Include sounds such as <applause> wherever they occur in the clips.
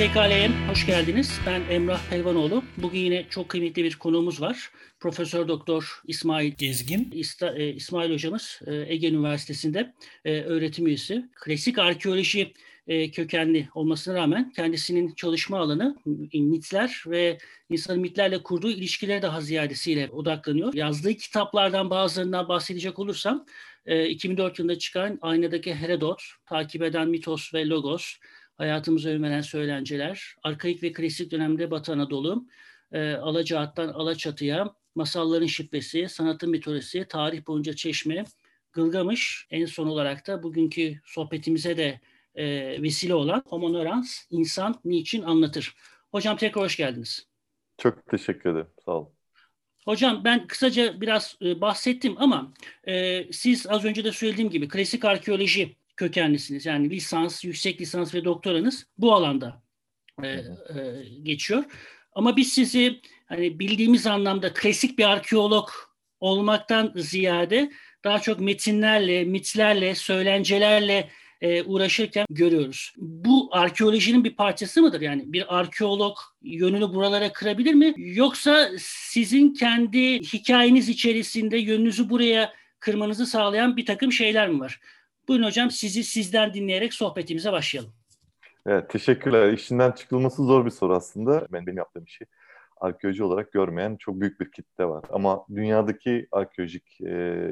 TKL'ye hoş geldiniz. Ben Emrah Pelvanoğlu. Bugün yine çok kıymetli bir konuğumuz var. Profesör Doktor İsmail Gezgin. İsta, e, İsmail hocamız e, Ege Üniversitesi'nde e, öğretim üyesi. Klasik arkeoloji e, kökenli olmasına rağmen kendisinin çalışma alanı mitler ve insanın mitlerle kurduğu ilişkilere daha ziyadesiyle odaklanıyor. Yazdığı kitaplardan bazılarından bahsedecek olursam 2004 yılında çıkan Aynadaki Herodot, Takip Eden Mitos ve Logos, Hayatımızı Övmenen Söylenceler, Arkaik ve Klasik Dönemde Batı Anadolu, e, Alacaat'tan Alaçatı'ya, Masalların Şifresi, Sanatın Mitolojisi, Tarih Boyunca Çeşme, Gılgamış, en son olarak da bugünkü sohbetimize de e, vesile olan Homo Neurans, İnsan Niçin Anlatır. Hocam tekrar hoş geldiniz. Çok teşekkür ederim, sağ olun. Hocam ben kısaca biraz e, bahsettim ama e, siz az önce de söylediğim gibi klasik arkeoloji kökenlisiniz. Yani lisans, yüksek lisans ve doktoranız bu alanda e, e, geçiyor. Ama biz sizi hani bildiğimiz anlamda klasik bir arkeolog olmaktan ziyade daha çok metinlerle, mitlerle, söylencelerle e, uğraşırken görüyoruz. Bu arkeolojinin bir parçası mıdır? Yani bir arkeolog yönünü buralara kırabilir mi? Yoksa sizin kendi hikayeniz içerisinde yönünüzü buraya kırmanızı sağlayan bir takım şeyler mi var? Buyurun hocam sizi sizden dinleyerek sohbetimize başlayalım. Evet, teşekkürler. İşinden çıkılması zor bir soru aslında. Ben benim yaptığım şey arkeoloji olarak görmeyen çok büyük bir kitle var. Ama dünyadaki arkeolojik e,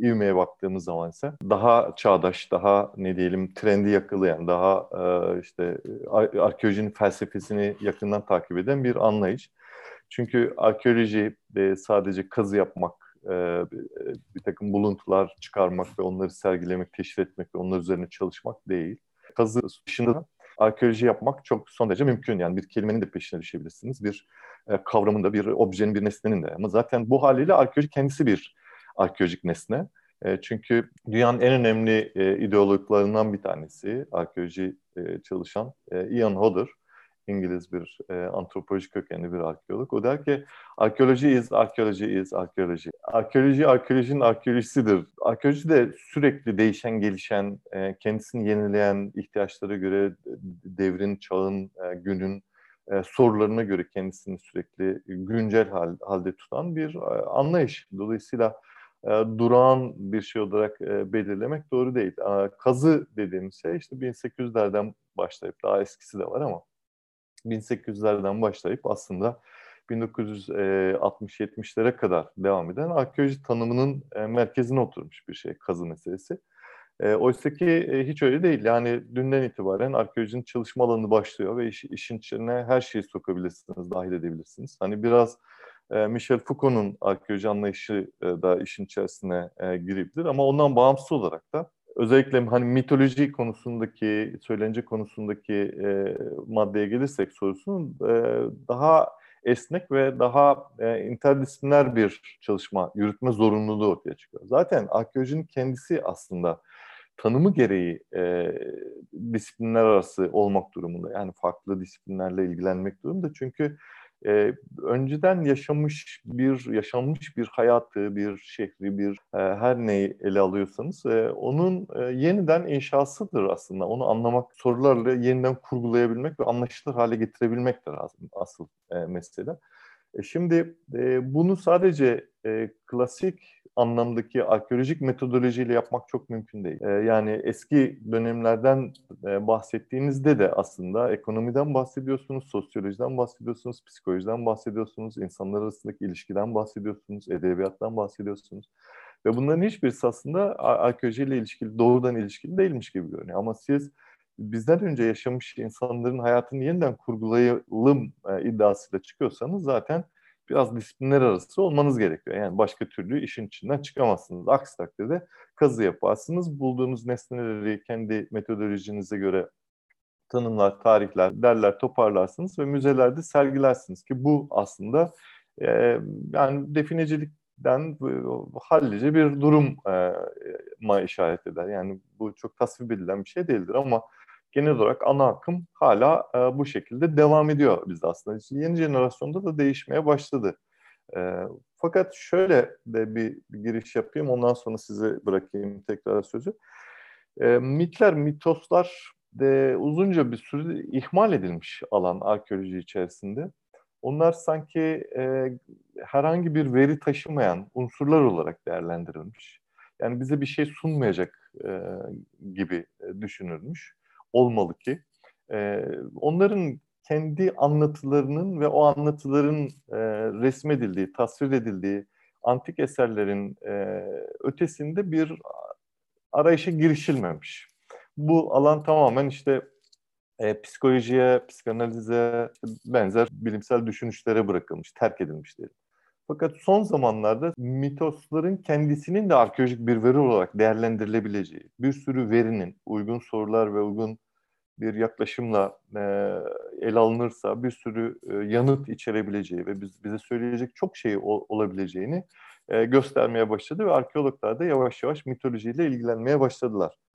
ivmeye baktığımız zaman ise daha çağdaş, daha ne diyelim trendi yakalayan, daha e, işte ar- arkeolojinin felsefesini yakından takip eden bir anlayış. Çünkü arkeoloji e, sadece kazı yapmak, e, bir takım buluntular çıkarmak ve onları sergilemek, keşfetmek ve onlar üzerine çalışmak değil. Kazı dışında arkeoloji yapmak çok son derece mümkün. Yani bir kelimenin de peşine düşebilirsiniz. Bir e, kavramın da, bir objenin, bir nesnenin de. Ama zaten bu haliyle arkeoloji kendisi bir arkeolojik nesne. E, çünkü dünyanın en önemli e, ideologlarından bir tanesi, arkeoloji e, çalışan e, Ian Hodder. İngiliz bir e, antropoloji kökenli bir arkeolog. O der ki arkeoloji is, arkeoloji is, arkeoloji. Arkeoloji, arkeolojinin arkeolojisidir. Arkeoloji de sürekli değişen, gelişen, e, kendisini yenileyen, ihtiyaçlara göre devrin, çağın, e, günün e, sorularına göre kendisini sürekli güncel hal, halde tutan bir e, anlayış. Dolayısıyla e, durağan bir şey olarak e, belirlemek doğru değil. E, kazı dediğimiz şey işte 1800'lerden başlayıp daha eskisi de var ama 1800'lerden başlayıp aslında 1960-70'lere e, kadar devam eden arkeoloji tanımının e, merkezine oturmuş bir şey kazı meselesi. E, Oysa ki hiç öyle değil. Yani dünden itibaren arkeolojinin çalışma alanı başlıyor ve iş, işin içine her şeyi sokabilirsiniz, dahil edebilirsiniz. Hani biraz Michel Foucault'un arkeoloji anlayışı da işin içerisine girebilir ama ondan bağımsız olarak da özellikle hani mitoloji konusundaki, söylence konusundaki e, maddeye gelirsek sorusunun e, daha esnek ve daha e, interdisipliner bir çalışma yürütme zorunluluğu ortaya çıkıyor. Zaten arkeolojinin kendisi aslında tanımı gereği e, disiplinler arası olmak durumunda. Yani farklı disiplinlerle ilgilenmek durumunda. Çünkü e, önceden yaşamış bir yaşanmış bir hayatı, bir şehri, bir e, her neyi ele alıyorsanız e, onun e, yeniden inşasıdır aslında. Onu anlamak, sorularla yeniden kurgulayabilmek ve anlaşılır hale getirebilmektir asıl e, mesele. E, şimdi e, bunu sadece e, klasik anlamdaki arkeolojik metodolojiyle yapmak çok mümkün değil. E, yani eski dönemlerden e, bahsettiğinizde de aslında ekonomiden bahsediyorsunuz, sosyolojiden bahsediyorsunuz, psikolojiden bahsediyorsunuz, insanlar arasındaki ilişkiden bahsediyorsunuz, edebiyattan bahsediyorsunuz. Ve bunların hiçbirisi aslında arkeolojiyle ilişkili, doğrudan ilişkili değilmiş gibi görünüyor. Ama siz bizden önce yaşamış insanların hayatını yeniden kurgulayalım e, iddiasıyla çıkıyorsanız zaten biraz disiplinler arası olmanız gerekiyor. Yani başka türlü işin içinden çıkamazsınız. Aksi takdirde kazı yaparsınız. Bulduğunuz nesneleri kendi metodolojinize göre tanımlar, tarihler, derler toparlarsınız ve müzelerde sergilersiniz ki bu aslında e, yani definecilikten hallice bir duruma işaret eder. Yani bu çok tasvip edilen bir şey değildir ama genel olarak ana akım hala e, bu şekilde devam ediyor bizde aslında. Yeni jenerasyonda da değişmeye başladı. E, fakat şöyle de bir, bir giriş yapayım ondan sonra size bırakayım tekrar sözü. E, mitler, mitoslar de uzunca bir süre ihmal edilmiş alan arkeoloji içerisinde. Onlar sanki e, herhangi bir veri taşımayan unsurlar olarak değerlendirilmiş. Yani bize bir şey sunmayacak e, gibi düşünülmüş. Olmalı ki. E, onların kendi anlatılarının ve o anlatıların e, resmedildiği, tasvir edildiği antik eserlerin e, ötesinde bir arayışa girişilmemiş. Bu alan tamamen işte e, psikolojiye, psikanalize benzer bilimsel düşünüşlere bırakılmış, terk edilmiş diyelim. Fakat son zamanlarda mitosların kendisinin de arkeolojik bir veri olarak değerlendirilebileceği, bir sürü verinin uygun sorular ve uygun bir yaklaşımla e, ele alınırsa bir sürü e, yanıt içerebileceği ve biz, bize söyleyecek çok şey ol, olabileceğini e, göstermeye başladı ve arkeologlar da yavaş yavaş mitolojiyle ilgilenmeye başladılar.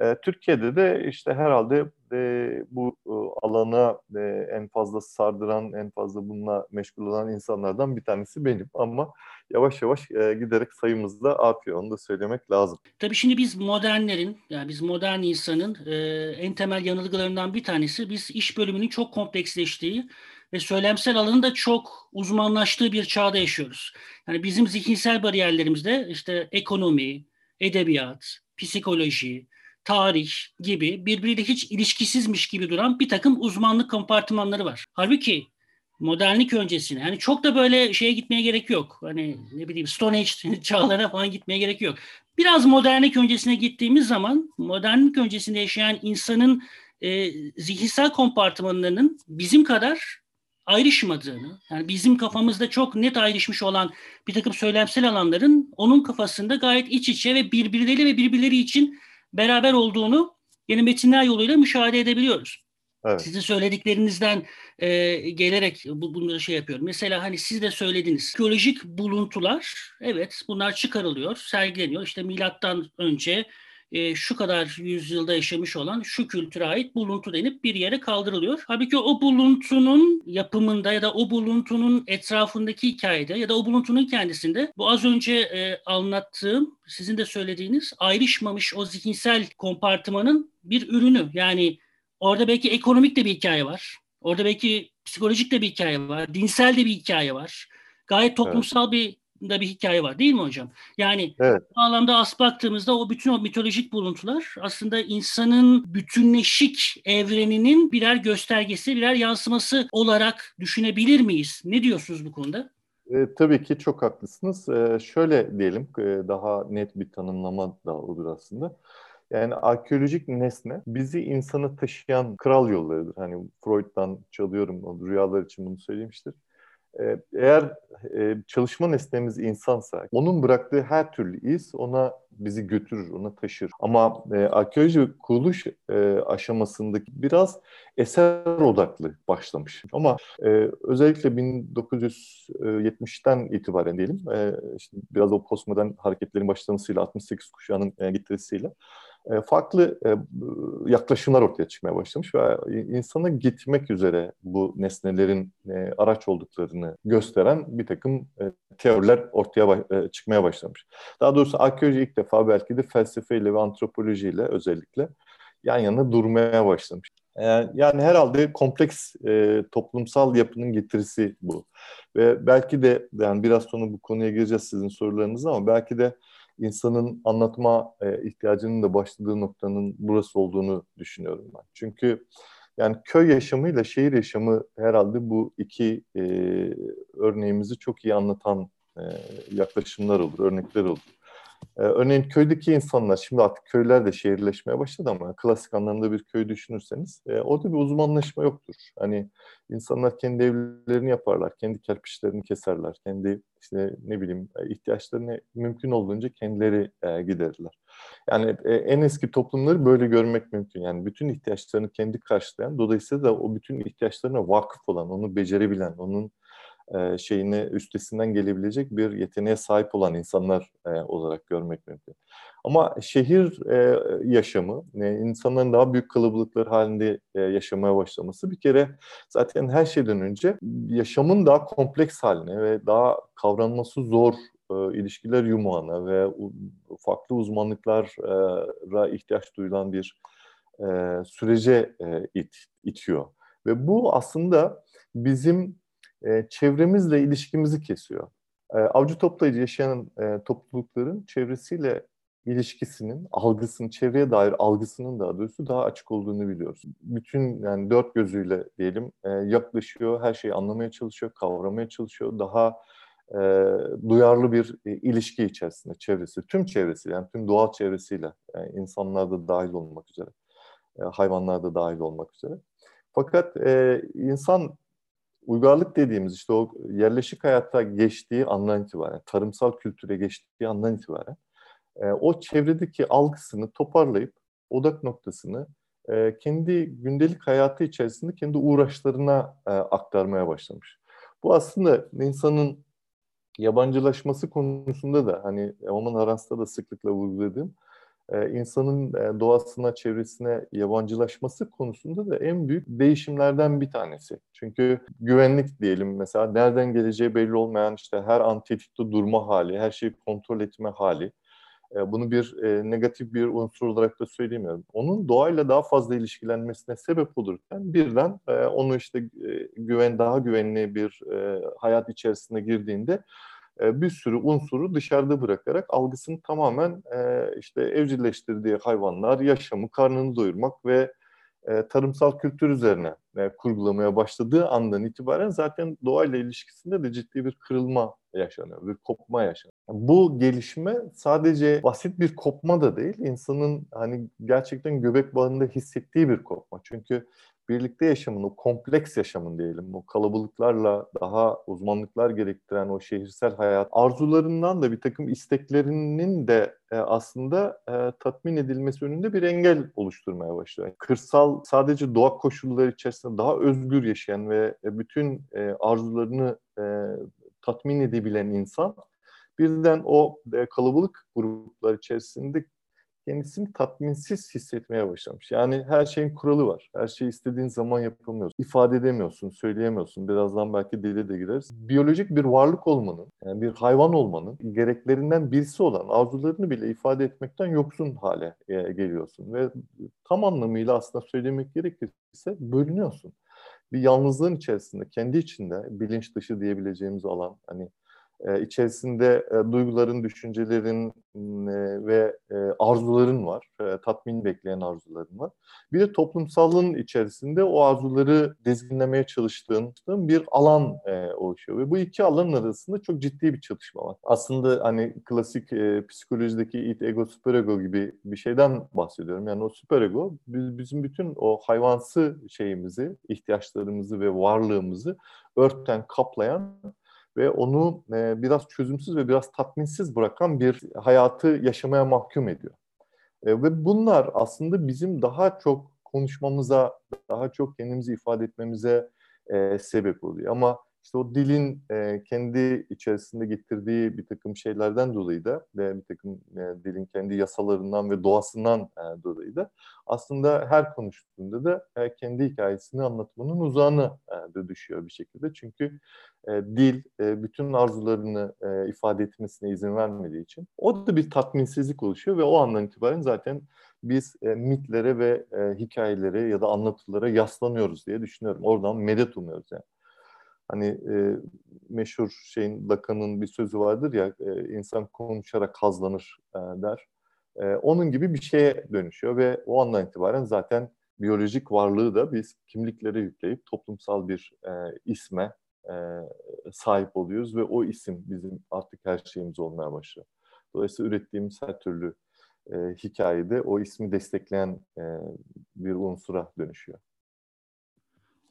E, Türkiye'de de işte herhalde e, bu e, alana e, en fazla sardıran, en fazla bununla meşgul olan insanlardan bir tanesi benim. Ama yavaş yavaş e, giderek sayımız da artıyor. Onu da söylemek lazım. Tabii şimdi biz modernlerin, yani biz modern insanın e, en temel yanılgılarından bir tanesi biz iş bölümünün çok kompleksleştiği ve söylemsel alanın da çok uzmanlaştığı bir çağda yaşıyoruz. Yani bizim zihinsel bariyerlerimizde işte ekonomi, edebiyat, psikoloji, tarih gibi birbiriyle hiç ilişkisizmiş gibi duran bir takım uzmanlık kompartımanları var. Halbuki modernlik öncesine yani çok da böyle şeye gitmeye gerek yok. Hani ne bileyim Stone Age <laughs> çağlarına falan gitmeye gerek yok. Biraz modernlik öncesine gittiğimiz zaman modernlik öncesinde yaşayan insanın e, zihinsel kompartımanlarının bizim kadar ayrışmadığını, yani bizim kafamızda çok net ayrışmış olan bir takım söylemsel alanların onun kafasında gayet iç içe ve birbirleri ve birbirleri için beraber olduğunu yeni metinler yoluyla müşahede edebiliyoruz. Evet. Sizin söylediklerinizden e, gelerek bu, bunları şey yapıyorum. Mesela hani siz de söylediniz. Arkeolojik buluntular, evet bunlar çıkarılıyor, sergileniyor. İşte milattan önce e, şu kadar yüzyılda yaşamış olan şu kültüre ait buluntu denip bir yere kaldırılıyor. Halbuki o buluntunun yapımında ya da o buluntunun etrafındaki hikayede ya da o buluntunun kendisinde bu az önce e, anlattığım sizin de söylediğiniz ayrışmamış o zihinsel kompartımanın bir ürünü. Yani orada belki ekonomik de bir hikaye var. Orada belki psikolojik de bir hikaye var. Dinsel de bir hikaye var. Gayet toplumsal evet. bir da bir hikaye var değil mi hocam? Yani evet. bu anlamda as baktığımızda o bütün o mitolojik buluntular aslında insanın bütünleşik evreninin birer göstergesi, birer yansıması olarak düşünebilir miyiz? Ne diyorsunuz bu konuda? E, tabii ki çok haklısınız. E, şöyle diyelim, e, daha net bir tanımlama da olur aslında. Yani arkeolojik nesne bizi insana taşıyan kral yollarıdır. Hani Freud'dan çalıyorum, rüyalar için bunu söylemiştir. Ee, eğer e, çalışma nesnemiz insansa onun bıraktığı her türlü iz ona bizi götürür, ona taşır. Ama e, arkeoloji kuruluş e, aşamasındaki biraz eser odaklı başlamış. Ama e, özellikle 1970'ten itibaren diyelim, işte biraz o postmodern hareketlerin başlamasıyla, 68 kuşağının e, getirisiyle farklı e, yaklaşımlar ortaya çıkmaya başlamış ve insana gitmek üzere bu nesnelerin e, araç olduklarını gösteren bir takım teoriler ortaya çıkmaya başlamış. Daha doğrusu arkeoloji ilk defa belki de felsefeyle ve antropolojiyle özellikle yan yana durmaya başlamış. Yani herhalde kompleks e, toplumsal yapının getirisi bu. Ve belki de yani biraz sonra bu konuya gireceğiz sizin sorularınızı ama belki de insanın anlatma e, ihtiyacının da başladığı noktanın burası olduğunu düşünüyorum ben. Çünkü yani köy yaşamıyla şehir yaşamı herhalde bu iki e, örneğimizi çok iyi anlatan e, yaklaşımlar olur, örnekler olur. Ee, örneğin köydeki insanlar, şimdi artık köyler de şehirleşmeye başladı ama klasik anlamda bir köy düşünürseniz e, orada bir uzmanlaşma yoktur. Hani insanlar kendi evlerini yaparlar, kendi kerpiçlerini keserler, kendi işte ne bileyim e, ihtiyaçlarını mümkün olduğunca kendileri e, giderirler. Yani e, en eski toplumları böyle görmek mümkün. Yani bütün ihtiyaçlarını kendi karşılayan, dolayısıyla da o bütün ihtiyaçlarına vakıf olan, onu becerebilen, onun e, şeyine üstesinden gelebilecek bir yeteneğe sahip olan insanlar e, olarak görmek mümkün. Ama şehir e, yaşamı, e, insanların daha büyük kalabalıklar halinde e, yaşamaya başlaması bir kere zaten her şeyden önce yaşamın daha kompleks haline ve daha kavranması zor e, ilişkiler yumağına ve farklı uzmanlıklara ihtiyaç duyulan bir e, sürece e, it, itiyor. Ve bu aslında bizim e, çevremizle ilişkimizi kesiyor. E, avcı toplayıcı yaşayan e, toplulukların çevresiyle ilişkisinin, algısının, çevreye dair algısının daha doğrusu daha açık olduğunu biliyoruz. Bütün yani dört gözüyle diyelim e, yaklaşıyor, her şeyi anlamaya çalışıyor, kavramaya çalışıyor. Daha e, duyarlı bir e, ilişki içerisinde çevresi, tüm çevresi yani tüm doğal çevresiyle yani insanlar da dahil olmak üzere, e, hayvanlar da dahil olmak üzere. Fakat e, insan uygarlık dediğimiz işte o yerleşik hayatta geçtiği andan itibaren, tarımsal kültüre geçtiği andan itibaren e, o çevredeki algısını toparlayıp odak noktasını e, kendi gündelik hayatı içerisinde kendi uğraşlarına e, aktarmaya başlamış. Bu aslında insanın yabancılaşması konusunda da hani Oman Arans'ta da sıklıkla vurguladığım e, insanın e, doğasına, çevresine yabancılaşması konusunda da en büyük değişimlerden bir tanesi. Çünkü güvenlik diyelim mesela nereden geleceği belli olmayan işte her an tetikte durma hali, her şeyi kontrol etme hali. E, bunu bir negatif bir unsur olarak da söylemiyorum. Onun doğayla daha fazla ilişkilenmesine sebep olurken birden onu işte güven daha güvenli bir hayat içerisine girdiğinde e, bir sürü unsuru dışarıda bırakarak algısını tamamen e, işte evcilleştirdiği hayvanlar, yaşamı, karnını doyurmak ve e, tarımsal kültür üzerine kurgulamaya başladığı andan itibaren zaten doğayla ilişkisinde de ciddi bir kırılma yaşanıyor, bir kopma yaşanıyor. Bu gelişme sadece basit bir kopma da değil, insanın hani gerçekten göbek bağında hissettiği bir kopma. Çünkü birlikte yaşamın, o kompleks yaşamın diyelim, o kalabalıklarla daha uzmanlıklar gerektiren o şehirsel hayat arzularından da bir takım isteklerinin de e, aslında e, tatmin edilmesi önünde bir engel oluşturmaya başlıyor. Kırsal sadece doğa koşulları içerisinde daha özgür yaşayan ve e, bütün e, arzularını e, tatmin edebilen insan birden o e, kalabalık gruplar içerisinde kendisini tatminsiz hissetmeye başlamış. Yani her şeyin kuralı var. Her şeyi istediğin zaman yapamıyorsun. İfade edemiyorsun, söyleyemiyorsun. Birazdan belki dile de gireriz. Biyolojik bir varlık olmanın, yani bir hayvan olmanın gereklerinden birisi olan arzularını bile ifade etmekten yoksun hale e, geliyorsun. Ve tam anlamıyla aslında söylemek gerekirse bölünüyorsun. Bir yalnızlığın içerisinde, kendi içinde bilinç dışı diyebileceğimiz alan, hani e, içerisinde duyguların, düşüncelerin e, ve e, arzuların var. E, tatmin bekleyen arzuların var. Bir de toplumsallığın içerisinde o arzuları dizginlemeye çalıştığın bir alan e, oluşuyor. Ve bu iki alanın arasında çok ciddi bir çatışma var. Aslında hani klasik psikolojideki id, ego, süperego gibi bir şeyden bahsediyorum. Yani o süperego bizim bütün o hayvansı şeyimizi, ihtiyaçlarımızı ve varlığımızı örten, kaplayan ve onu e, biraz çözümsüz ve biraz tatminsiz bırakan bir hayatı yaşamaya mahkum ediyor. E, ve bunlar aslında bizim daha çok konuşmamıza, daha çok kendimizi ifade etmemize e, sebep oluyor. Ama işte o dilin e, kendi içerisinde getirdiği bir takım şeylerden dolayı da ve bir takım e, dilin kendi yasalarından ve doğasından e, dolayı da aslında her konuştuğunda da e, kendi hikayesini anlatmanın uzağına e, da düşüyor bir şekilde. Çünkü e, dil e, bütün arzularını e, ifade etmesine izin vermediği için o da bir tatminsizlik oluşuyor ve o andan itibaren zaten biz e, mitlere ve e, hikayelere ya da anlatılara yaslanıyoruz diye düşünüyorum. Oradan medet umuyoruz yani. Hani e, meşhur şeyin Lacan'ın bir sözü vardır ya e, insan konuşarak hazlanır e, der. E, onun gibi bir şeye dönüşüyor ve o andan itibaren zaten biyolojik varlığı da biz kimliklere yükleyip toplumsal bir e, isme e, sahip oluyoruz ve o isim bizim artık her şeyimiz olmaya başlıyor. Dolayısıyla ürettiğimiz her türlü e, hikayede o ismi destekleyen e, bir unsura dönüşüyor.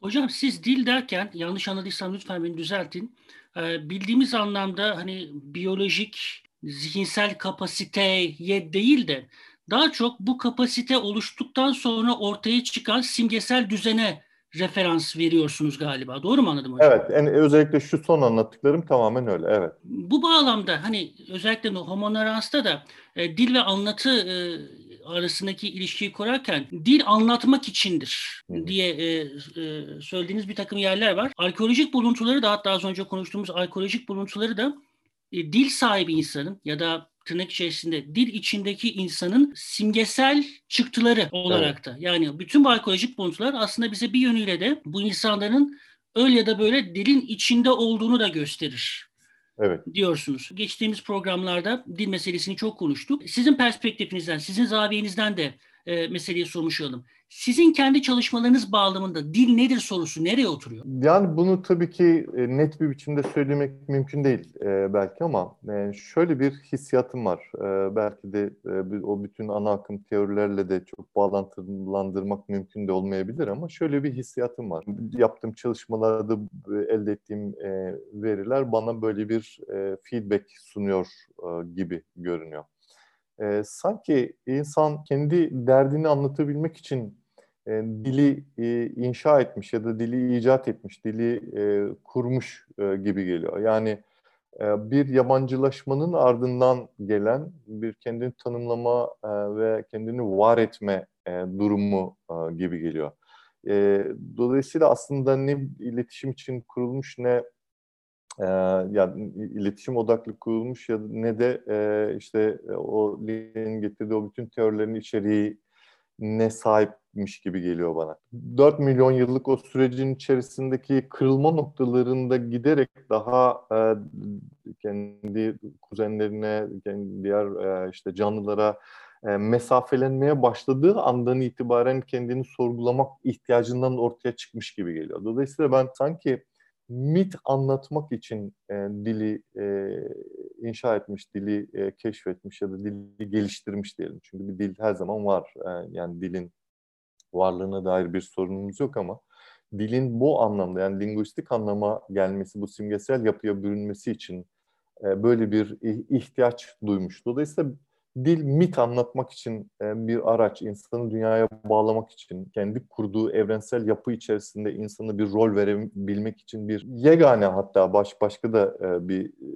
Hocam siz dil derken yanlış anladıysam lütfen beni düzeltin. Ee, bildiğimiz anlamda hani biyolojik, zihinsel kapasiteye değil de daha çok bu kapasite oluştuktan sonra ortaya çıkan simgesel düzene referans veriyorsunuz galiba. Doğru mu anladım hocam? Evet. Yani özellikle şu son anlattıklarım tamamen öyle. Evet. Bu bağlamda hani özellikle Homo narens'ta da e, dil ve anlatı e, arasındaki ilişkiyi kurarken dil anlatmak içindir diye e, e, söylediğiniz bir takım yerler var. Arkeolojik buluntuları da hatta az önce konuştuğumuz arkeolojik buluntuları da e, dil sahibi insanın ya da tırnak içerisinde dil içindeki insanın simgesel çıktıları olarak da. Yani bütün bu arkeolojik buluntular aslında bize bir yönüyle de bu insanların öyle ya da böyle dilin içinde olduğunu da gösterir. Evet. Diyorsunuz. Geçtiğimiz programlarda dil meselesini çok konuştuk. Sizin perspektifinizden, sizin zaviyenizden de e, meseleyi sormuş olalım. Sizin kendi çalışmalarınız bağlamında dil nedir sorusu nereye oturuyor? Yani bunu tabii ki e, net bir biçimde söylemek mümkün değil e, belki ama e, şöyle bir hissiyatım var. Belki de o bütün ana akım teorilerle de çok bağlantılandırmak mümkün de olmayabilir ama şöyle bir hissiyatım var. Yaptığım çalışmalarda elde ettiğim veriler bana böyle bir feedback sunuyor gibi görünüyor e, sanki insan kendi derdini anlatabilmek için e, dili e, inşa etmiş ya da dili icat etmiş, dili e, kurmuş e, gibi geliyor. Yani e, bir yabancılaşmanın ardından gelen bir kendini tanımlama e, ve kendini var etme e, durumu e, gibi geliyor. E, dolayısıyla aslında ne iletişim için kurulmuş ne e, yani iletişim odaklı kurulmuş ya ne de e, işte o Lee'nin getirdiği o bütün teorilerin içeriği ne sahipmiş gibi geliyor bana. 4 milyon yıllık o sürecin içerisindeki kırılma noktalarında giderek daha e, kendi kuzenlerine, kendi diğer e, işte canlılara e, mesafelenmeye başladığı andan itibaren kendini sorgulamak ihtiyacından ortaya çıkmış gibi geliyor. Dolayısıyla ben sanki mit anlatmak için e, dili e, inşa etmiş, dili e, keşfetmiş ya da dili geliştirmiş diyelim. Çünkü bir dil her zaman var. E, yani dilin varlığına dair bir sorunumuz yok ama dilin bu anlamda yani linguistik anlama gelmesi, bu simgesel yapıya bürünmesi için e, böyle bir ihtiyaç duymuş. Dolayısıyla dil mit anlatmak için e, bir araç, insanı dünyaya bağlamak için, kendi kurduğu evrensel yapı içerisinde insanı bir rol verebilmek için bir yegane hatta baş başka da e, bir e,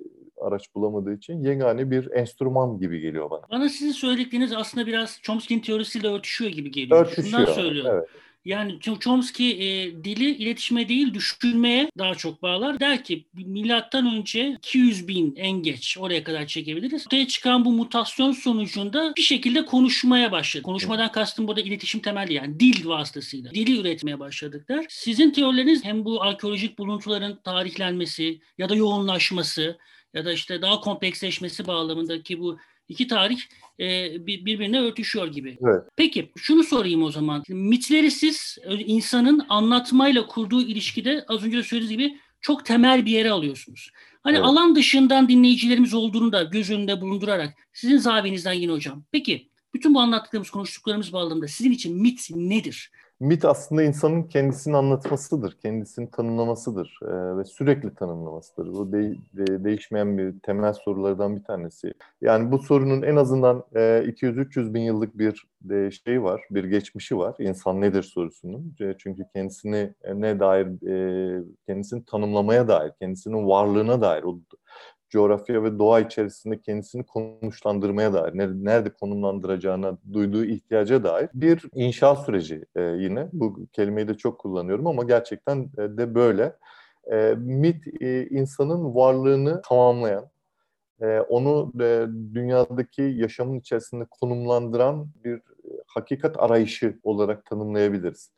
araç bulamadığı için yegane bir enstrüman gibi geliyor bana. Bana sizin söyledikleriniz aslında biraz Chomsky'nin teorisiyle örtüşüyor gibi geliyor. Örtüşüyor. Şundan söylüyorum. Evet. Yani Chomsky e, dili iletişime değil düşünmeye daha çok bağlar. Der ki milattan önce 200 bin en geç oraya kadar çekebiliriz. Ortaya çıkan bu mutasyon sonucunda bir şekilde konuşmaya başladı. Konuşmadan kastım burada iletişim temelli yani dil vasıtasıyla. Dili üretmeye başladık der. Sizin teorileriniz hem bu arkeolojik buluntuların tarihlenmesi ya da yoğunlaşması ya da işte daha kompleksleşmesi bağlamındaki bu iki tarih e, birbirine örtüşüyor gibi. Evet. Peki şunu sorayım o zaman. Mitleri siz insanın anlatmayla kurduğu ilişkide az önce de söylediğiniz gibi çok temel bir yere alıyorsunuz. Hani evet. alan dışından dinleyicilerimiz olduğunu da göz önünde bulundurarak sizin zavinizden yine hocam. Peki bütün bu anlattıklarımız, konuştuklarımız bağlamında sizin için mit nedir? Mit aslında insanın kendisini anlatmasıdır, kendisini tanımlamasıdır e, ve sürekli tanımlamasıdır. Bu de, de, değişmeyen bir temel sorulardan bir tanesi. Yani bu sorunun en azından e, 200-300 bin yıllık bir de şey var, bir geçmişi var. İnsan nedir sorusunun. E, çünkü kendisini e, ne dair, e, kendisini tanımlamaya dair, kendisinin varlığına dair, o coğrafya ve doğa içerisinde kendisini konuşlandırmaya dair, nerede konumlandıracağına duyduğu ihtiyaca dair bir inşa süreci e, yine. Bu kelimeyi de çok kullanıyorum ama gerçekten e, de böyle. E, mit insanın varlığını tamamlayan, onu dünyadaki yaşamın içerisinde konumlandıran bir hakikat arayışı olarak tanımlayabiliriz.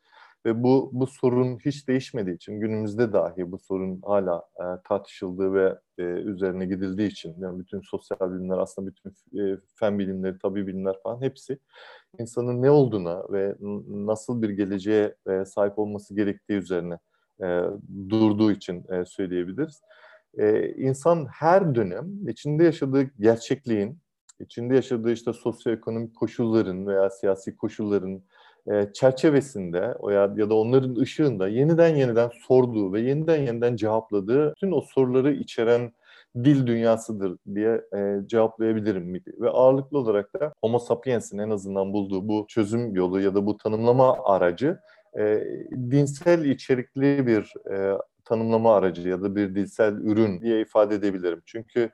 Ve bu bu sorun hiç değişmediği için günümüzde dahi bu sorun hala e, tartışıldığı ve e, üzerine gidildiği için yani bütün sosyal bilimler aslında bütün e, fen bilimleri, tabi bilimler falan hepsi insanın ne olduğuna ve nasıl bir geleceğe e, sahip olması gerektiği üzerine e, durduğu için e, söyleyebiliriz. E, insan her dönem içinde yaşadığı gerçekliğin, içinde yaşadığı işte sosyoekonomik koşulların veya siyasi koşulların e, çerçevesinde o ya, ya da onların ışığında yeniden yeniden sorduğu ve yeniden yeniden cevapladığı tüm o soruları içeren dil dünyasıdır diye e, cevaplayabilirim. Ve ağırlıklı olarak da Homo sapiens'in en azından bulduğu bu çözüm yolu ya da bu tanımlama aracı e, dinsel içerikli bir e, tanımlama aracı ya da bir dilsel ürün diye ifade edebilirim. Çünkü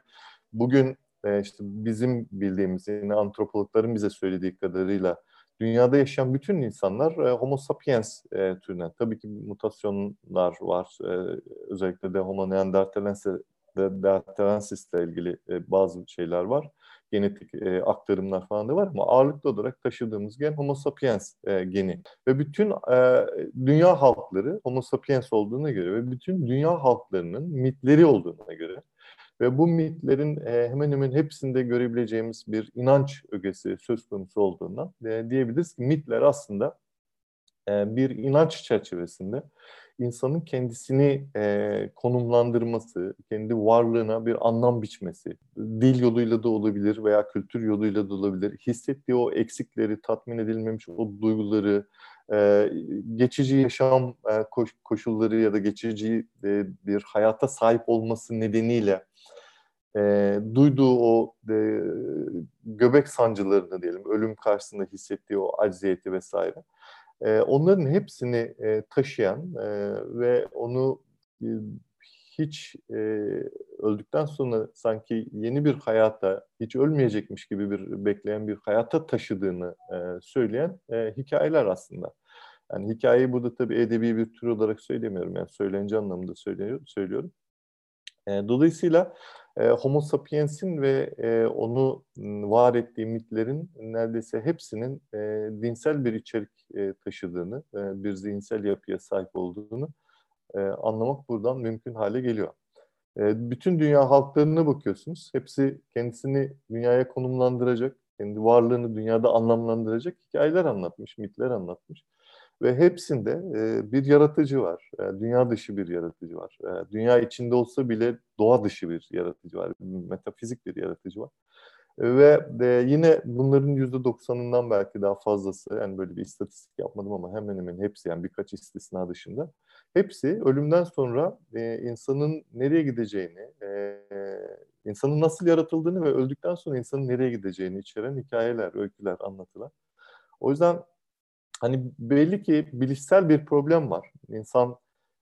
bugün e, işte bizim bildiğimiz yine antropologların bize söylediği kadarıyla dünyada yaşayan bütün insanlar e, Homo sapiens e, türünden. Tabii ki mutasyonlar var. E, özellikle de Homo neanderthalensis ile ilgili e, bazı şeyler var. genetik e, aktarımlar falan da var ama ağırlıklı olarak taşıdığımız gen Homo sapiens e, geni. Ve bütün e, dünya halkları Homo sapiens olduğuna göre ve bütün dünya halklarının mitleri olduğuna göre ve bu mitlerin e, hemen hemen hepsinde görebileceğimiz bir inanç ögesi söz konusu olduğundan e, diyebiliriz ki mitler aslında e, bir inanç çerçevesinde insanın kendisini konumlandırması, kendi varlığına bir anlam biçmesi, dil yoluyla da olabilir veya kültür yoluyla da olabilir, hissettiği o eksikleri, tatmin edilmemiş o duyguları, geçici yaşam koş, koşulları ya da geçici bir hayata sahip olması nedeniyle e, duyduğu o e, göbek sancılarını diyelim, ölüm karşısında hissettiği o acziyeti vesaire e, onların hepsini e, taşıyan e, ve onu e, hiç e, öldükten sonra sanki yeni bir hayata, hiç ölmeyecekmiş gibi bir bekleyen bir hayata taşıdığını e, söyleyen e, hikayeler aslında. Yani hikayeyi burada tabii edebi bir tür olarak söylemiyorum. Yani söylenci anlamında söylüyorum. E, dolayısıyla e, Homo sapiens'in ve e, onu var ettiği mitlerin neredeyse hepsinin e, dinsel bir içerik e, taşıdığını, e, bir zihinsel yapıya sahip olduğunu e, anlamak buradan mümkün hale geliyor. E, bütün dünya halklarına bakıyorsunuz. Hepsi kendisini dünyaya konumlandıracak, kendi varlığını dünyada anlamlandıracak hikayeler anlatmış, mitler anlatmış. Ve hepsinde e, bir yaratıcı var. E, dünya dışı bir yaratıcı var. E, dünya içinde olsa bile doğa dışı bir yaratıcı var. Metafizik bir yaratıcı var. Ve e, yine bunların yüzde doksanından belki daha fazlası, yani böyle bir istatistik yapmadım ama hemen hemen hepsi yani birkaç istisna dışında, hepsi ölümden sonra e, insanın nereye gideceğini, e, insanın nasıl yaratıldığını ve öldükten sonra insanın nereye gideceğini içeren hikayeler, öyküler, anlatılar. O yüzden hani belli ki bilişsel bir problem var. İnsan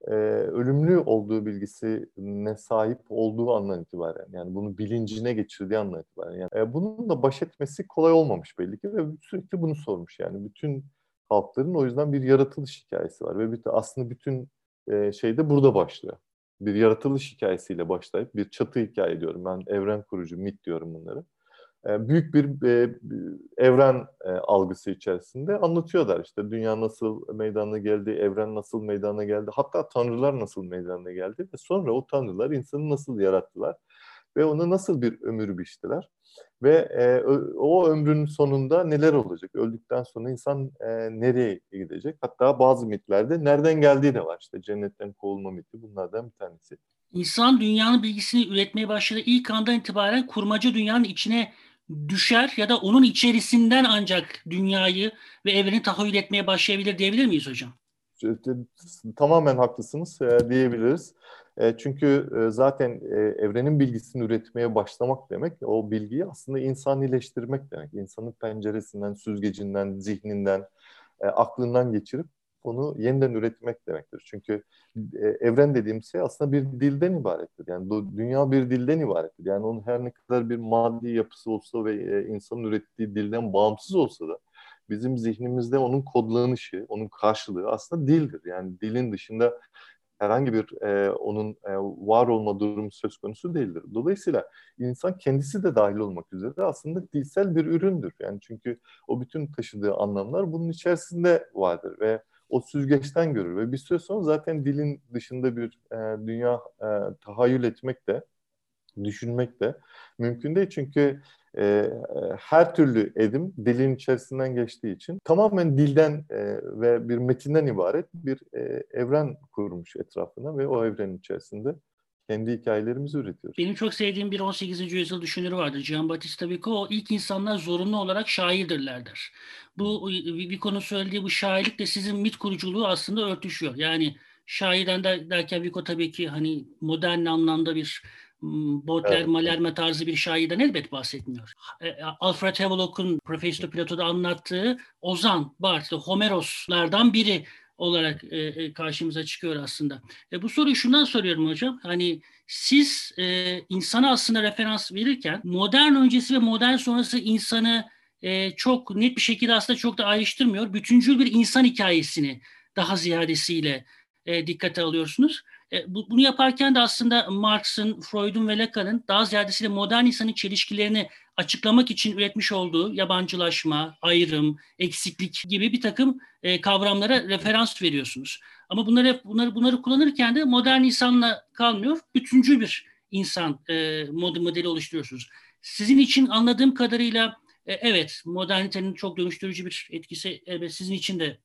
e, ölümlü olduğu bilgisine sahip olduğu andan itibaren yani bunu bilincine geçirdiği andan itibaren yani e, bunun da baş etmesi kolay olmamış belli ki ve sürekli bunu sormuş yani bütün halkların o yüzden bir yaratılış hikayesi var ve bütün, aslında bütün e, şey de burada başlıyor. Bir yaratılış hikayesiyle başlayıp bir çatı hikaye diyorum ben evren kurucu mit diyorum bunları. E, büyük bir e, evren e, algısı içerisinde anlatıyorlar. işte dünya nasıl meydana geldi, evren nasıl meydana geldi, hatta tanrılar nasıl meydana geldi ve sonra o tanrılar insanı nasıl yarattılar ve ona nasıl bir ömür biçtiler ve o ömrün sonunda neler olacak, öldükten sonra insan nereye gidecek, hatta bazı mitlerde nereden geldiği de var. işte cennetten kovulma miti bunlardan bir tanesi. İnsan dünyanın bilgisini üretmeye başladığı ilk andan itibaren kurmaca dünyanın içine düşer ya da onun içerisinden ancak dünyayı ve evreni tahayyül etmeye başlayabilir diyebilir miyiz hocam? Tamamen haklısınız e, diyebiliriz. E, çünkü e, zaten evrenin bilgisini üretmeye başlamak demek, o bilgiyi aslında insanileştirmek demek. İnsanın penceresinden, süzgecinden, zihninden, aklından geçirip onu yeniden üretmek demektir. Çünkü e, evren dediğim şey aslında bir dilden ibarettir. Yani do, dünya bir dilden ibarettir. Yani onun her ne kadar bir maddi yapısı olsa ve e, insanın ürettiği dilden bağımsız olsa da bizim zihnimizde onun kodlanışı, onun karşılığı aslında dildir. Yani dilin dışında herhangi bir e, onun e, var olma durumu söz konusu değildir. Dolayısıyla insan kendisi de dahil olmak üzere aslında dilsel bir üründür. Yani çünkü o bütün taşıdığı anlamlar bunun içerisinde vardır ve o süzgeçten görür ve bir süre sonra zaten dilin dışında bir e, dünya e, tahayyül etmek de düşünmek de mümkün değil. Çünkü e, her türlü edim dilin içerisinden geçtiği için. Tamamen dilden e, ve bir metinden ibaret bir e, evren kurmuş etrafına ve o evrenin içerisinde kendi hikayelerimizi üretiyoruz. Benim çok sevdiğim bir 18. yüzyıl düşünürü vardır. Gian Battista Vico. O ilk insanlar zorunlu olarak şairdirler der. Bu Vico'nun söylediği bu şairlik de sizin mit kuruculuğu aslında örtüşüyor. Yani şairden der, derken Vico tabii ki hani modern anlamda bir Baudelaire, evet. Tarzı bir şairden elbet bahsetmiyor. E, Alfred Havelock'un Profesör Plato'da anlattığı Ozan, Barthes, Homeroslardan biri olarak e, e, karşımıza çıkıyor aslında. E, bu soruyu şundan soruyorum hocam. Hani siz e, insana aslında referans verirken modern öncesi ve modern sonrası insanı e, çok net bir şekilde aslında çok da ayrıştırmıyor. Bütüncül bir insan hikayesini daha ziyadesiyle e, dikkate alıyorsunuz. E, bu, bunu yaparken de aslında Marx'ın, Freud'un ve Lacan'ın daha ziyadesiyle modern insanın çelişkilerini açıklamak için üretmiş olduğu yabancılaşma, ayrım, eksiklik gibi bir takım e, kavramlara referans veriyorsunuz. Ama bunları bunları bunları kullanırken de modern insanla kalmıyor, bütüncül bir insan e, modeli oluşturuyorsunuz. Sizin için anladığım kadarıyla e, evet modernitenin çok dönüştürücü bir etkisi elbette sizin için de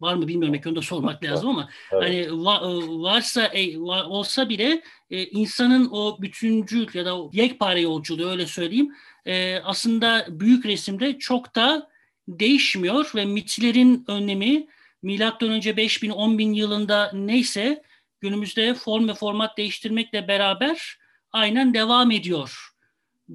var mı bilmiyorum belki onu da sormak <laughs> lazım ama evet. hani va, e, varsa e, var, olsa bile e, insanın o bütüncül ya da o yekpare yolculuğu öyle söyleyeyim e, aslında büyük resimde çok da değişmiyor ve mitlerin önemi milattan önce 5000 10000 yılında neyse günümüzde form ve format değiştirmekle beraber aynen devam ediyor.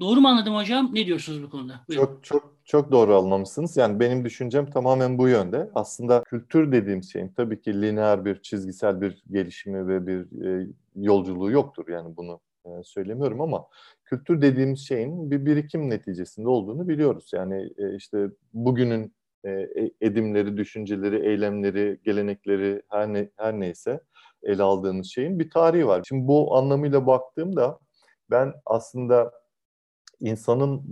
Doğru mu anladım hocam? Ne diyorsunuz bu konuda? Buyurun. Çok çok çok doğru anlamışsınız. Yani benim düşüncem tamamen bu yönde. Aslında kültür dediğim şeyin tabii ki lineer bir, çizgisel bir gelişimi ve bir e, yolculuğu yoktur. Yani bunu söylemiyorum ama kültür dediğimiz şeyin bir birikim neticesinde olduğunu biliyoruz. Yani e, işte bugünün e, e edimleri, düşünceleri, eylemleri, gelenekleri her ne her neyse ele aldığımız şeyin bir tarihi var. Şimdi bu anlamıyla baktığımda ben aslında insanın